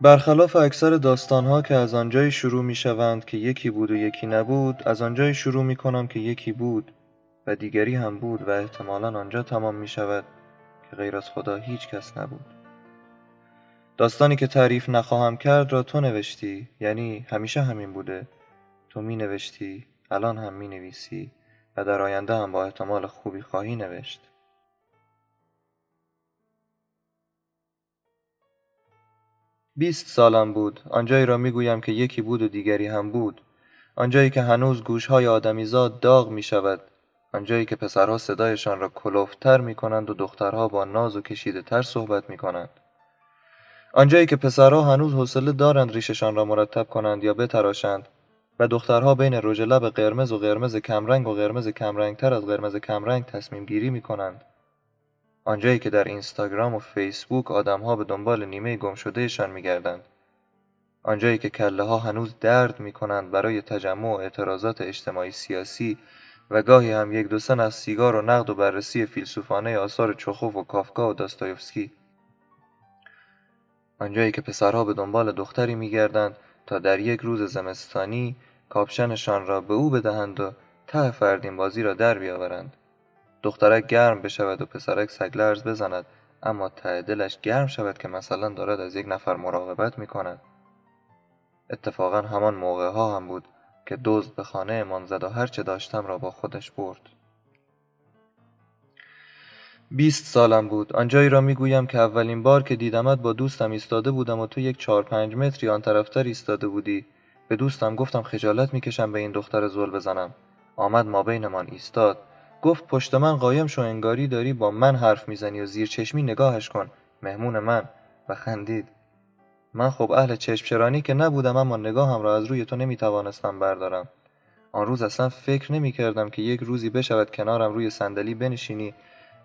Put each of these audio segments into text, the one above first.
برخلاف اکثر داستانها که از آنجایی شروع می شوند که یکی بود و یکی نبود از آنجایی شروع می کنم که یکی بود و دیگری هم بود و احتمالا آنجا تمام می شود که غیر از خدا هیچ کس نبود. داستانی که تعریف نخواهم کرد را تو نوشتی؟ یعنی همیشه همین بوده. تو می نوشتی الان هم می نویسی و در آینده هم با احتمال خوبی خواهی نوشت. بیست سالم بود. آنجایی را می‌گویم که یکی بود و دیگری هم بود. آنجایی که هنوز گوشهای آدمیزاد داغ می شود آنجایی که پسرها صدایشان را کلوفتر می کنند و دخترها با ناز و کشیده تر صحبت می کنند آنجایی که پسرها هنوز حوصله دارند ریششان را مرتب کنند یا بتراشند و دخترها بین رژ لب قرمز و قرمز کمرنگ و قرمز کمرنگتر از قرمز کمرنگ تصمیم گیری می کنند آنجایی که در اینستاگرام و فیسبوک آدمها به دنبال نیمه گم شدهشان میگردند. آنجایی که کله ها هنوز درد می کنند برای تجمع و اعتراضات اجتماعی سیاسی و گاهی هم یک دو سن از سیگار و نقد و بررسی فیلسوفانه آثار چخوف و کافکا و داستایوفسکی. آنجایی که پسرها به دنبال دختری میگردند تا در یک روز زمستانی کاپشنشان را به او بدهند و ته فردین بازی را در بیاورند. دخترک گرم بشود و پسرک سگلرز بزند اما ته دلش گرم شود که مثلا دارد از یک نفر مراقبت می کند اتفاقا همان موقع ها هم بود که دزد به خانه من زد و هرچه داشتم را با خودش برد. بیست سالم بود. آنجایی را می‌گویم که اولین بار که دیدمت با دوستم ایستاده بودم و تو یک چهار پنج متری آن طرفتر ایستاده بودی. به دوستم گفتم خجالت می‌کشم به این دختر زل بزنم. آمد ما بینمان ایستاد. گفت پشت من قایم شو انگاری داری با من حرف می‌زنی و زیر چشمی نگاهش کن. مهمون من. و خندید. من خب اهل چشم چرانی که نبودم اما نگاهم را از روی تو نمی‌توانستم بردارم. آن روز اصلا فکر نمی کردم که یک روزی بشود کنارم روی صندلی بنشینی.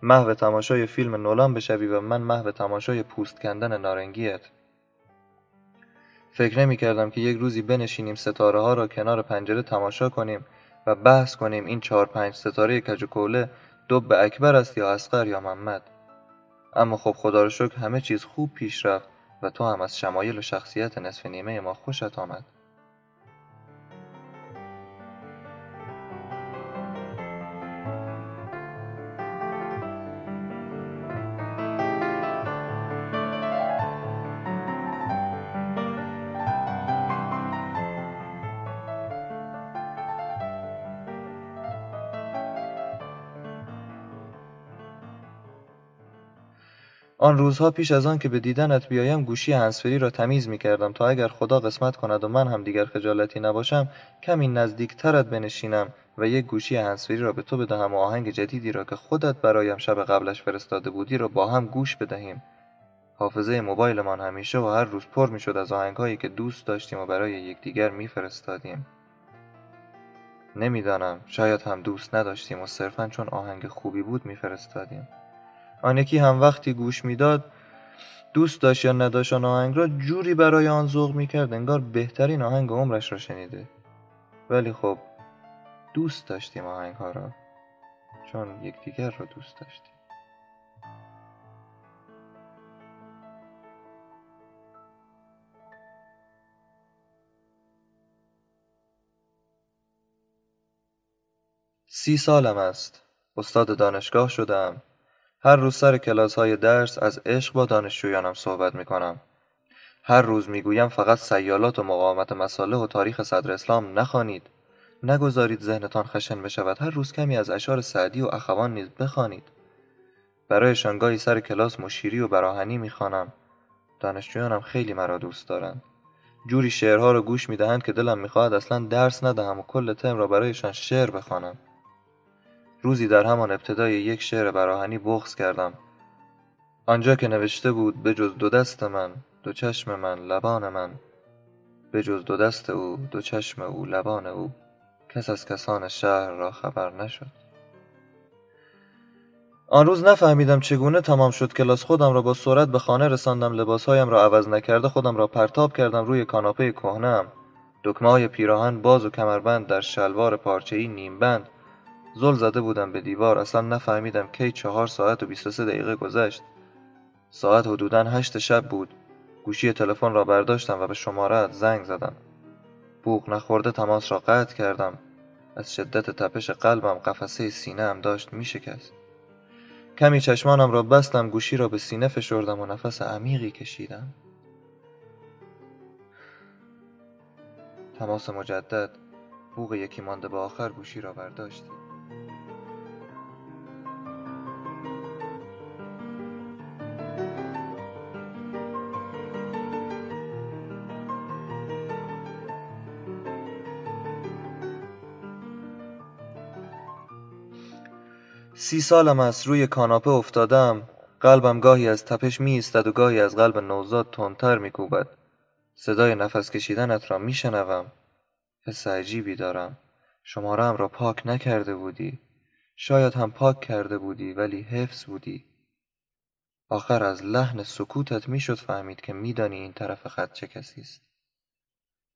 محو تماشای فیلم نولان بشوی و من محو تماشای پوست کندن نارنگیت. فکر نمی کردم که یک روزی بنشینیم ستاره ها را کنار پنجره تماشا کنیم. و بحث کنیم این چهار پنج ستاره کج و کوله دب اکبر است یا اسقر یا محمد. اما خب خدا رو شکر همه چیز خوب پیش رفت و تو هم از شمایل و شخصیت نصف نیمه ما خوشت آمد. آن روزها پیش از آن که به دیدنت بیایم گوشی هنسفری را تمیز می کردم تا اگر خدا قسمت کند و من هم دیگر خجالتی نباشم کمی نزدیکترت بنشینم و یک گوشی هنسفری را به تو بدهم و آهنگ جدیدی را که خودت برایم شب قبلش فرستاده بودی را با هم گوش بدهیم. حافظه موبایلمان همیشه و هر روز پر می‌شد از آهنگهایی که دوست داشتیم و برای یکدیگر میفرستادیم. نمی‌دانم شاید هم دوست نداشتیم و صرفا چون آهنگ خوبی بود میفرستادیم. آن یکی هم وقتی گوش می‌داد دوست داشت یا نداشت آن آهنگ را جوری برای آن ذوق می‌کرد انگار بهترین آهنگ عمرش را شنیده. ولی خب دوست داشتیم آهنگ ها را چون یکدیگر را دوست داشتیم. سی سالم است. استاد دانشگاه شدم. هر روز سر کلاس های درس از عشق با دانشجویانم صحبت می کنم. هر روز می گویم فقط سیالات و مقاومت مساله و تاریخ صدر اسلام نخوانید. نگذارید ذهنتان خشن بشود هر روز کمی از اشعار سعدی و اخوان نیز بخوانید. برای شانگاهی سر کلاس مشیری و براهنی می‌خوانم. دانشجویانم خیلی مرا دوست دارند. جوری شعرها را گوش می‌دهند که دلم می‌خواهد اصلا درس ندهم و کل ترم را برایشان شعر بخوانم. روزی در همان ابتدای یک شعر براهنی بغز کردم. آنجا که نوشته بود به جز دو دست من دو چشم من لبان من. به جز دو دست او دو چشم او لبان او. کس از کسان شهر را خبر نشد. آن روز نفهمیدم چگونه تمام شد کلاس خودم را با سرعت به خانه رساندم لباسهایم را عوض نکرده خودم را پرتاب کردم روی کاناپه کهنهام. دکمه های پیراهن باز و کمربند در شلوار پارچه‌ای نیم بند زل زده بودم به دیوار. اصلا نفهمیدم کی چهار ساعت و 23 دقیقه گذشت. ساعت حدودا هشت شب بود. گوشی تلفن را برداشتم و به شماره زنگ زدم. بوق نخورده تماس را قطع کردم. از شدت تپش قلبم قفسه سینه هم داشت می شکست. کمی چشمانم را بستم گوشی را به سینه فشردم و نفس عمیقی کشیدم. تماس مجدد. بوغ یکی مانده به آخر گوشی را برداشتی سی سالم است روی کاناپه افتادم. قلبم گاهی از تپش می و گاهی از قلب نوزاد تندتر می کوبد صدای نفس کشیدنت را می شنوم حس عجیبی دارم. شمارم را پاک نکرده بودی. شاید هم پاک کرده بودی ولی حفظ بودی. آخر از لحن سکوتت می‌شد فهمید که میدانی این طرف خط چه کسی است.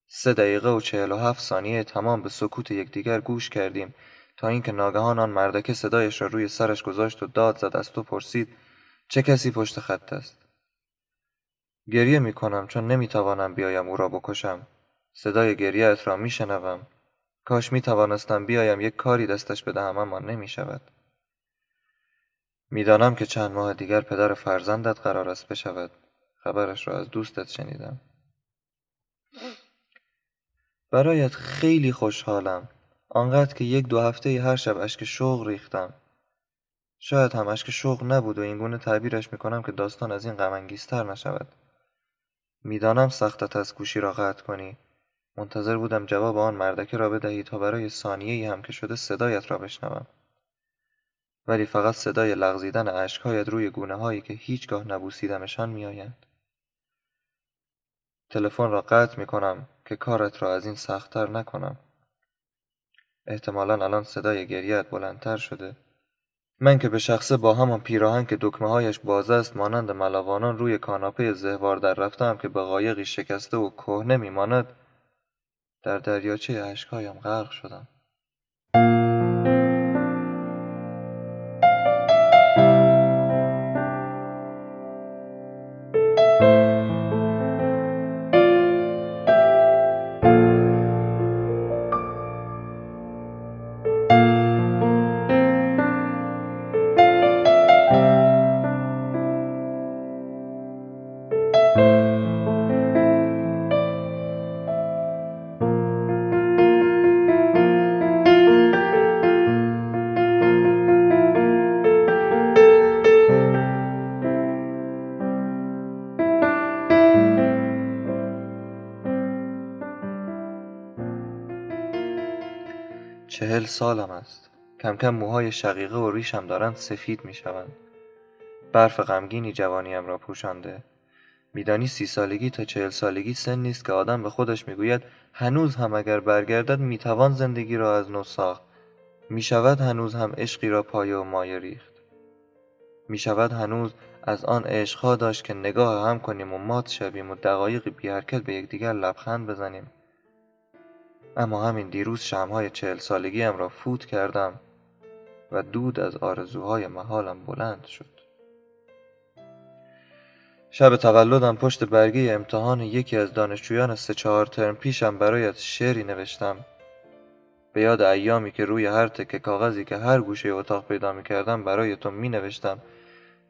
سه دقیقه و چهل و هفت ثانیه تمام به سکوت یکدیگر گوش کردیم. تا اینکه ناگهان آن مردکه صدایش را روی سرش گذاشت و داد زد از تو پرسید چه کسی پشت خط است؟ گریه می کنم چون نمی توانم بیایم او را بکشم. صدای گریهت را می شنوم. کاش می توانستم بیایم یک کاری دستش بدهم اما نمی شود. می‌دانم که چند ماه دیگر پدر فرزندت قرار است بشود. خبرش را از دوستت شنیدم. برایت خیلی خوشحالم. آنقدر که یک دو هفته هر شب اشک شوق ریختم. شاید هم اشک شوق نبود و اینگونه تعبیرش می‌کنم که داستان از این غمانگیزتر نشود. می‌دانم سختت از گوشی را قطع کنی. منتظر بودم جواب آن مردکه را بدهی تا برای ثانیه هم که شده صدایت را بشنوم. ولی فقط صدای لغزیدن اشکهایت روی گونه هایی که هیچگاه نبوسیدمشان میآیند. تلفن را قطع می کنم که کارت را از این سختتر نکنم. احتمالا الان صدای گریت بلندتر شده. من که به شخصه با همان پیراهن که دکمه هایش باز است مانند ملاوانان روی کاناپه زهوار در رفتم که به قایقی شکسته و کهنه میماند در دریاچه اشکهایم غرق شدم. سالم است. کم کم موهای شقیقه و ریشم دارند سفید می شوند برف غمگینی جوانیم را پوشانده. میدانی سی سالگی تا چهل سالگی سن نیست که آدم به خودش می‌گوید هنوز هم اگر برگردد می‌توان زندگی را از نو ساخت. می شود هنوز هم عشقی را پایه و مایه ریخت. می شود هنوز از آن عشقها داشت که نگاه هم کنیم و مات شویم و دقایقی بی حرکت به یکدیگر لبخند بزنیم. اما همین دیروز شمهای چهل سالگیم را فوت کردم و دود از آرزوهای محالم بلند شد. شب تولدم پشت برگه امتحان یکی از دانشجویان سه چهار ترم پیشم برایت شعری نوشتم. به یاد ایامی که روی هر تکه کاغذی که هر گوشه اتاق پیدا می کردم برای تو می نوشتم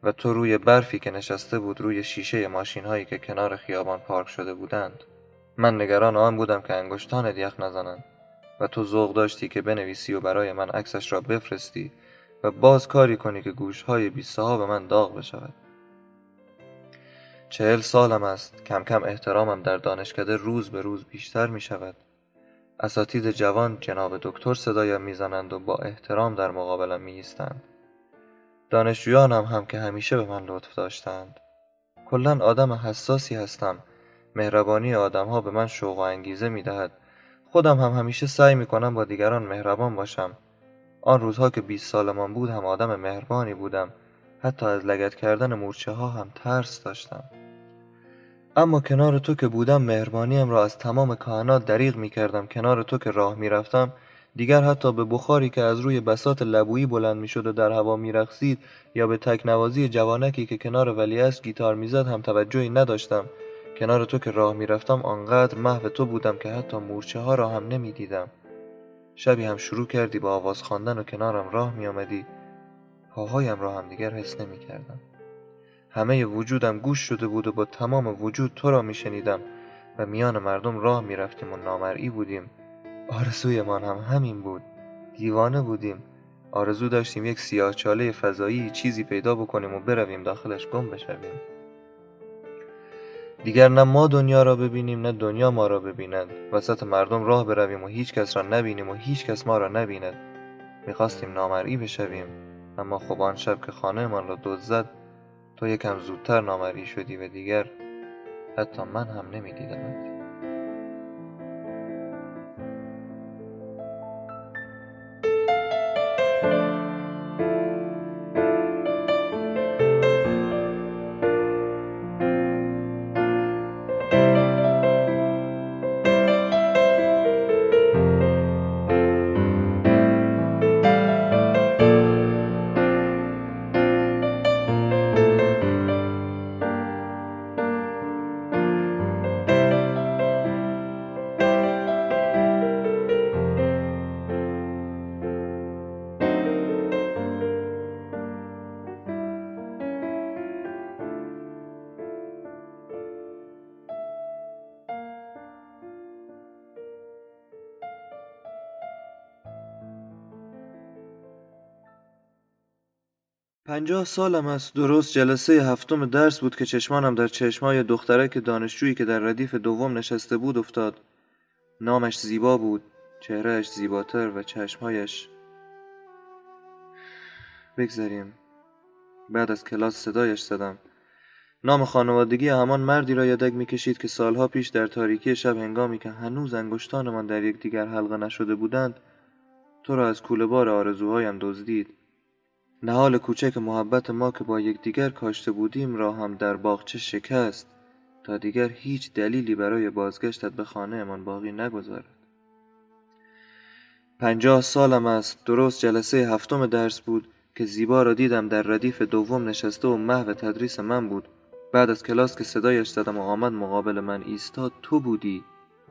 و تو روی برفی که نشسته بود روی شیشه ماشین هایی که کنار خیابان پارک شده بودند. من نگران آن بودم که انگشتانت یخ نزنند و تو ذوق داشتی که بنویسی و برای من عکسش را بفرستی و باز کاری کنی که گوشهای بی به من داغ بشود. چهل سالم است. کم کم احترامم در دانشکده روز به روز بیشتر می شود اساتید جوان جناب دکتر صدایم می‌زنند و با احترام در مقابلم می ایستند دانشجویانم هم که همیشه به من لطف داشتند. کلا آدم حساسی هستم مهربانی آدمها به من شوق و انگیزه می دهد. خودم هم همیشه سعی می کنم با دیگران مهربان باشم. آن روزها که 20 سالمان بود هم آدم مهربانی بودم. حتی از لگت کردن مورچه ها هم ترس داشتم. اما کنار تو که بودم مهربانیم را از تمام کائنات دریغ می کردم. کنار تو که راه می رفتم دیگر حتی به بخاری که از روی بسات لبویی بلند می‌شد و در هوا میرقصید یا به تکنوازی جوانکی که کنار ولیعصر گیتار می‌زد هم توجهی نداشتم کنار تو که راه می‌رفتم آنقدر محو تو بودم که حتی مورچه ها را هم نمی‌دیدم. شبی هم شروع کردی با آواز خواندن و کنارم راه می آمدی پاهایم را هم دیگر حس نمی کردم همه وجودم گوش شده بود و با تمام وجود تو را می شنیدم و میان مردم راه می رفتیم و نامرئی بودیم. آرزویمان هم همین بود. دیوانه بودیم. آرزو داشتیم یک سیاه چاله فضایی چیزی پیدا بکنیم و برویم داخلش گم بشویم. دیگر نه ما دنیا را ببینیم نه دنیا ما را ببیند وسط مردم راه برویم و هیچ کس را نبینیم و هیچ کس ما را نبیند. می‌خواستیم نامرئی بشویم اما خب آن شب که خانهمان را دزد زد تو یکم زودتر نامرئی شدی و دیگر حتی من هم نمیدیدمت. پنجاه سالم است. درست جلسه هفتم درس بود که چشمانم در چشمای دخترک دانشجویی که در ردیف دوم نشسته بود افتاد. نامش زیبا بود چهرهش زیباتر و چشمهایش بگذریم. بعد از کلاس صدایش زدم. نام خانوادگی همان مردی را یدک می‌کشید که سالها پیش در تاریکی شب هنگامی که هنوز انگشتانمان در یکدیگر حلقه نشده بودند تو را از کوله بار آرزوهایم دزدید. نهال کوچک محبت ما که با یکدیگر کاشته بودیم را هم در باغچه شکست تا دیگر هیچ دلیلی برای بازگشتت به خانهمان باقی نگذارد. پنجاه سالم است. درست جلسه هفتم درس بود که زیبا را دیدم در ردیف دوم نشسته و محو تدریس من بود. بعد از کلاس که صدایش زدم و آمد مقابل من ایستاد تو بودی.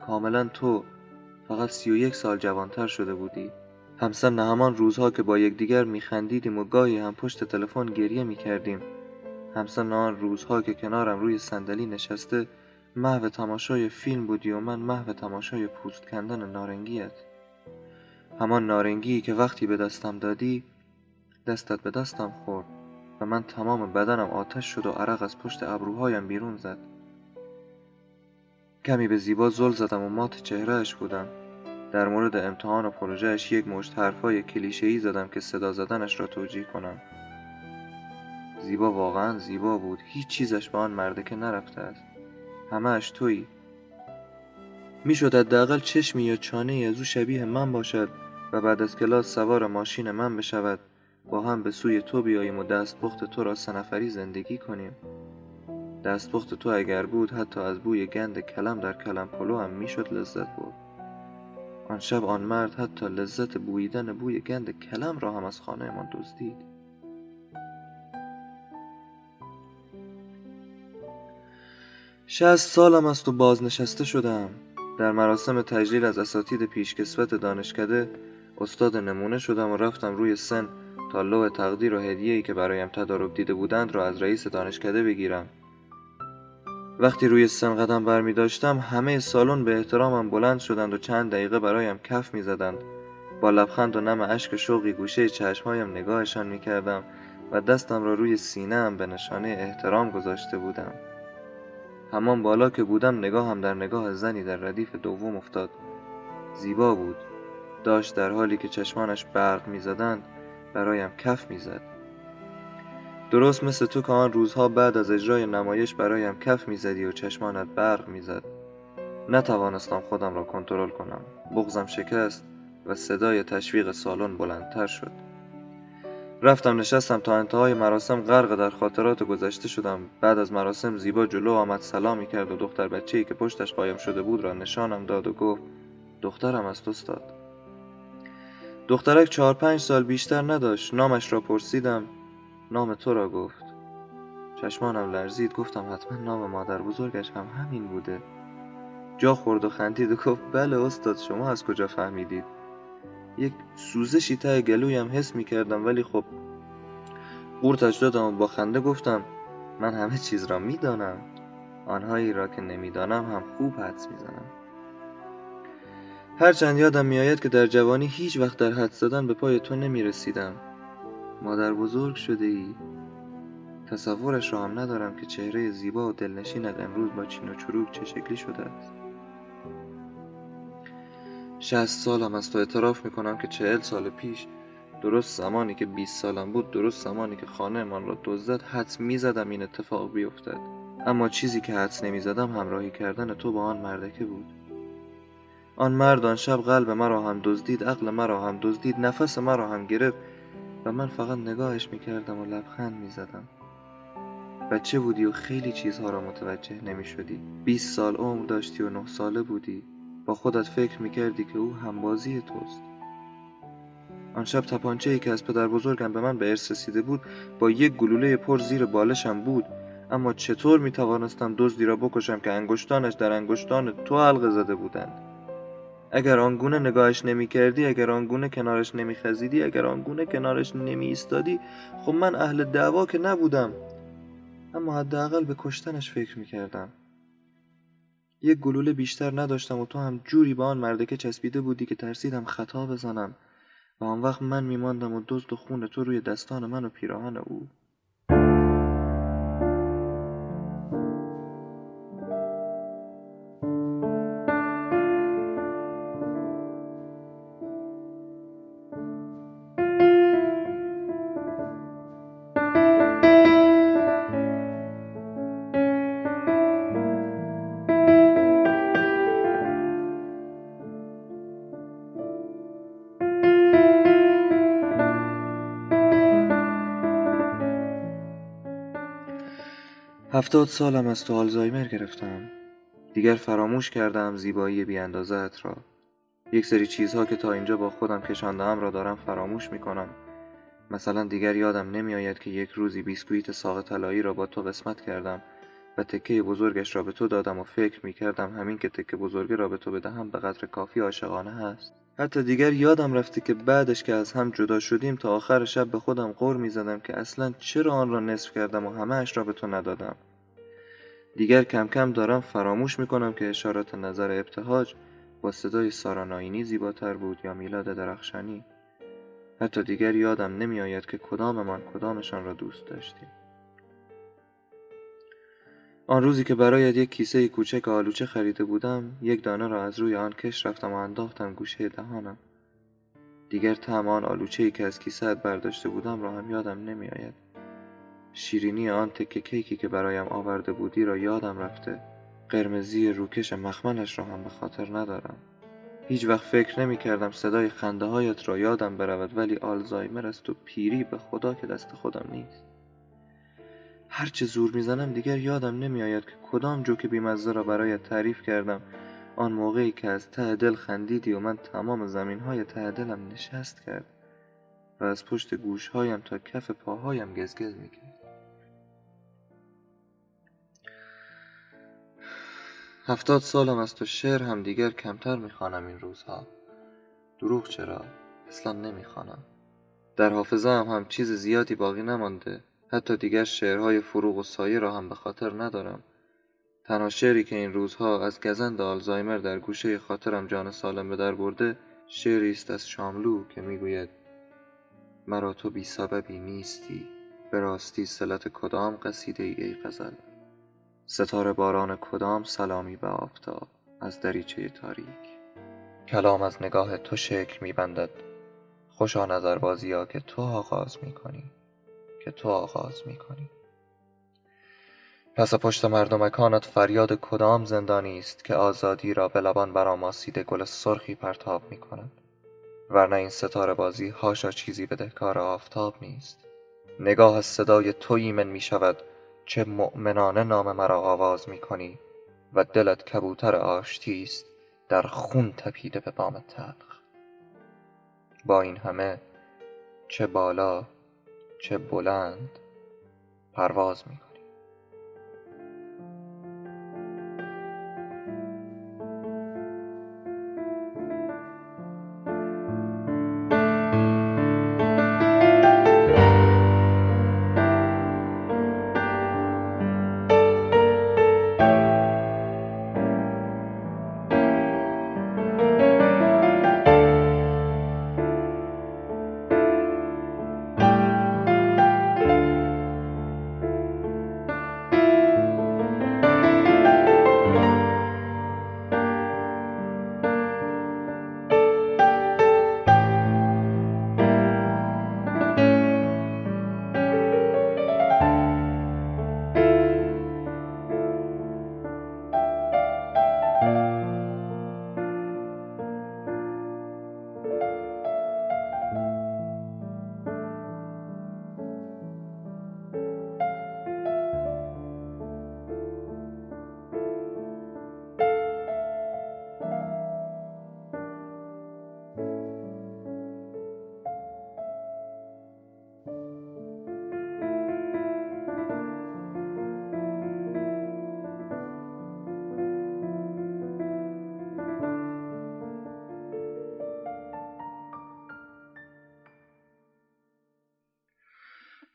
کاملا تو. فقط سی و یک سال جوانتر شده بودی. همسن همان روزها که با یکدیگر میخندیدیم و گاهی هم پشت تلفن گریه می‌کردیم. همسن آن روزها که کنارم روی صندلی نشسته محو تماشای فیلم بودی و من محو تماشای پوست کندن نارنگیت همان نارنگی که وقتی به دستم دادی دستت به دستم خورد و من تمام بدنم آتش شد و عرق از پشت ابروهایم بیرون زد. کمی به زیبا زل زدم و مات چهرهش بودم. در مورد امتحان و پروژهش یک مشت حرفای کلیشه‌ای زدم که صدا زدنش را توجیه کنم. زیبا واقعا زیبا بود. هیچ چیزش به آن مردکه نرفته است. همهاش تویی می‌شد حداقل چشمی یا چانه ای از او شبیه من باشد و بعد از کلاس سوار ماشین من بشود. با هم به سوی تو بیاییم و دستپخت تو را سنفری زندگی کنیم. دستپخت تو اگر بود حتی از بوی گند کلم در کلم پلو هم می‌شد لذت برد. آن شب آن مرد حتی لذت بوییدن بوی گند کلم را هم از خانهمان دزدید. شست سالم است و بازنشسته شدم. در مراسم تجلیل از اساتید پیشکسوت دانشکده استاد نمونه شدم و رفتم روی سن تا لوح تقدیر و هدیه‌ای که برایم تدارک دیده بودند را از رئیس دانشکده بگیرم. وقتی روی سن قدم بر می داشتم همه سالن به احترامم بلند شدند و چند دقیقه برایم کف می زدند. با لبخند و نم اشک شوقی گوشه چشمهایم نگاهشان می کردم و دستم را روی سینه به نشانه احترام گذاشته بودم. همان بالا که بودم نگاهم در نگاه زنی در ردیف دوم افتاد. زیبا بود. داشت در حالی که چشمانش برق می زدند برایم کف می زد. درست مثل تو که آن روزها بعد از اجرای نمایش برایم کف می‌زدی و چشمانت برق می‌زد. نتوانستم خودم را کنترل کنم. بغزم شکست و صدای تشویق سالن بلندتر شد. رفتم نشستم تا انتهای مراسم غرق در خاطرات گذشته شدم. بعد از مراسم زیبا جلو آمد سلامی کرد و دختر بچه‌ای که پشتش قایم شده بود را نشانم داد و گفت دخترم است استاد دخترک چهار پنج سال بیشتر نداشت. نامش را پرسیدم. نام تو را گفت. چشمانم لرزید گفتم حتما نام مادر بزرگش هم همین بوده. جا خورد و خندید و گفت بله استاد شما از کجا فهمیدید؟ یک سوزشی ته گلویم حس می کردم ولی خب قورتش دادم و با خنده گفتم من همه چیز را می‌دانم. آنهایی را که نمی‌دانم هم خوب حدس می‌زنم. هرچند یادم میآید که در جوانی هیچ وقت در حد زدن به پای تو نمی رسیدم مادر بزرگ شده ای تصورش را هم ندارم که چهره زیبا و دلنشینت امروز با چین و چروک چه شکلی شده است. شهست سالم است و اعتراف می کنم که چهل سال پیش درست زمانی که 20 سالم بود درست زمانی که خانه من را دزدد حدس می زدم این اتفاق بیفتد. اما چیزی که حدس نمی زدم همراهی کردن تو با آن مردکه بود. آن مرد آن شب قلب مرا هم دزدید عقل مرا هم دزدید نفس مرا هم گرفت. من فقط نگاهش می کردم و لبخند می زدم بچه بودی و خیلی چیزها را متوجه نمی شدی 20 سال عمر داشتی و نه ساله بودی. با خودت فکر می کردی که او همبازی توست. آن شب تپانچه ای که از پدر بزرگم به من به ارث رسیده بود با یک گلوله پر زیر بالشم بود. اما چطور می توانستم دزدی را بکشم که انگشتانش در انگشتان تو حلقه زده بودند؟ اگر آنگونه نگاهش نمی کردی اگر آنگونه کنارش نمی خزیدی اگر آنگونه کنارش نمی ایستادی خب من اهل دعوا که نبودم. اما حداقل به کشتنش فکر می کردم. یک گلوله بیشتر نداشتم و تو هم جوری به آن مردکه چسبیده بودی که ترسیدم خطا بزنم. و آن وقت من میماندم و دزد و خون تو روی دستان من و پیراهن او. هفتاد سالم از تو آلزایمر گرفتم. دیگر فراموش کردم زیبایی بیاندازت را. یک سری چیزها که تا اینجا با خودم کشاندم را دارم فراموش می کنم مثلا دیگر یادم نمی آید که یک روزی بیسکویت ساق طلایی را با تو قسمت کردم و تکه بزرگش را به تو دادم و فکر می کردم همین که تکه بزرگی را به تو بدهم به قدر کافی عاشقانه هست. حتی دیگر یادم رفته که بعدش که از هم جدا شدیم تا آخر شب به خودم غور می زدم که اصلا چرا آن را نصف کردم و همهاش را به تو ندادم. دیگر کم کم دارم فراموش می کنم که اشارات نظر ابتهاج با صدای ساراناینی زیباتر بود یا میلاد درخشانی. حتی دیگر یادم نمی آید که کداممان کدامشان را دوست داشتیم. آن روزی که برایت یک کیسه کوچک آلوچه خریده بودم یک دانه را از روی آن کش رفتم و انداختم گوشه دهانم. دیگر طعم آن آلوچه ای که از کیسه برداشته بودم را هم یادم نمی آید شیرینی آن تکه کیکی که برایم آورده بودی را یادم رفته. قرمزی روکش مخملش را هم به خاطر ندارم. هیچ وقت فکر نمی کردم صدای خنده هایت را یادم برود ولی آلزایمر است و پیری به خدا که دست خودم نیست. هرچه زور می‌زنم دیگر یادم نمیآید که کدام جوک بیمزه را برایت تعریف کردم. آن موقعی که از ته دل خندیدی و من تمام زمین های ته دلم نشست کرد و از پشت گوشهایم تا کف پاهایم گزگز می‌کرد هفتاد سالم است و شعر هم دیگر کمتر می‌خوانم این روزها. دروغ چرا؟ اصلا نمی‌خوانم. در حافظه هم, هم چیز زیادی باقی نمانده. حتی دیگر شعرهای فروغ و سایه را هم به خاطر ندارم. تنها شعری که این روزها از گزند آلزایمر در گوشه خاطرم جان سالم به در برده شعری است از شاملو که می‌گوید مرا تو بی سببی نیستی. به راستی سلت کدام قصیده ای, ای غزل؟ ستاره باران کدام سلامی به آفتاب از دریچه تاریک؟ کلام از نگاه تو شکل میبندد. خوشا نظر بازی ها که تو آغاز می‌کنی. که تو آغاز می‌کنی. پس پشت مردمکانت فریاد کدام زندانی است که آزادی را به لبان برآماسیده گل سرخی پرتاب می کند ورنه این ستاره بازی هاشا چیزی به دهکار آفتاب نیست. نگاه از صدای تو ایمن می شود چه مؤمنانه نام مرا آواز می کنی و دلت کبوتر آشتی است در خون تپیده به بام تلخ. با این همه چه بالا چه بلند پرواز می کنی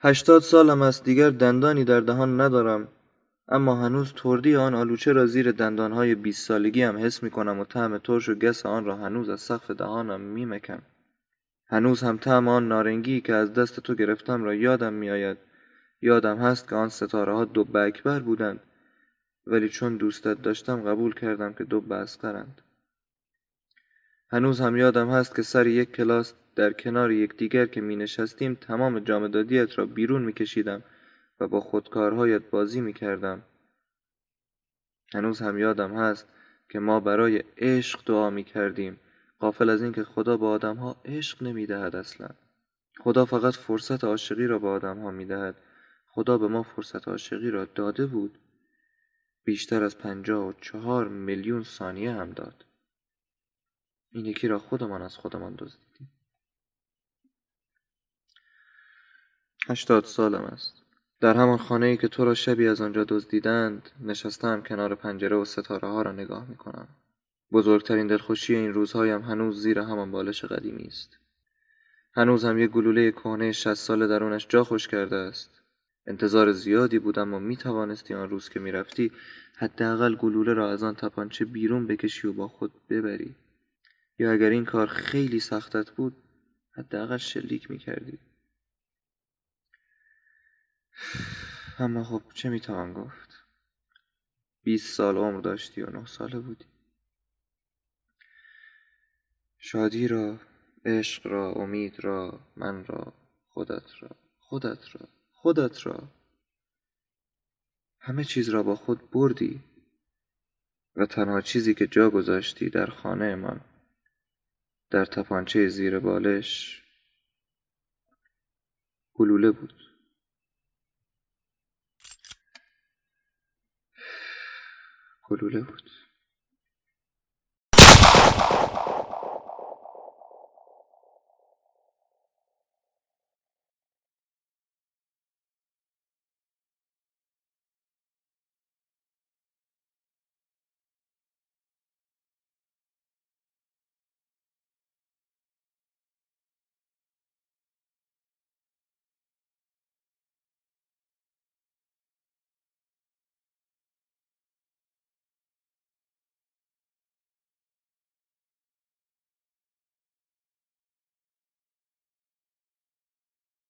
هشتاد سالم است دیگر دندانی در دهان ندارم اما هنوز تردی آن آلوچه را زیر دندانهای بیست سالگی هم حس می کنم و طعم ترش و گس آن را هنوز از سقف دهانم می مکم. هنوز هم طعم آن نارنگی که از دست تو گرفتم را یادم می آید. یادم هست که آن ستاره ها دو اکبر بودند ولی چون دوستت داشتم قبول کردم که دو اسقرند. هنوز هم یادم هست که سر یک کلاس در کنار یکدیگر که می نشستیم تمام جامدادیت را بیرون می کشیدم و با خودکارهایت بازی می کردم. هنوز هم یادم هست که ما برای عشق دعا می کردیم. قافل از اینکه خدا به آدم ها عشق نمی دهد اصلا. خدا فقط فرصت عاشقی را به آدم ها می دهد. خدا به ما فرصت عاشقی را داده بود. بیشتر از پنجاه و چهار میلیون ثانیه هم داد. این یکی را خودمان از خودمان دزدیدیم. هشتاد سالم است در همان خانه ای که تو را شبی از آنجا دزدیدند نشستم کنار پنجره و ستاره ها را نگاه می کنم. بزرگترین دلخوشی این روزهایم هنوز زیر همان بالش قدیمی است. هنوز هم یک گلوله کهنه شست ساله درونش جا خوش کرده است. انتظار زیادی بودم و می توانستی آن روز که می رفتی حداقل گلوله را از آن تپانچه بیرون بکشی و با خود ببری. یا اگر این کار خیلی سختت بود حداقل شلیک می کردی. اما خب چه می‌توان گفت؟ بیست سال عمر داشتی و نه ساله بودی. شادی را عشق را امید را من را خودت را خودت را خودت را. همه چیز را با خود بردی و تنها چیزی که جا گذاشتی در خانه من در تپانچه زیر بالش گلوله بود. گلوله بود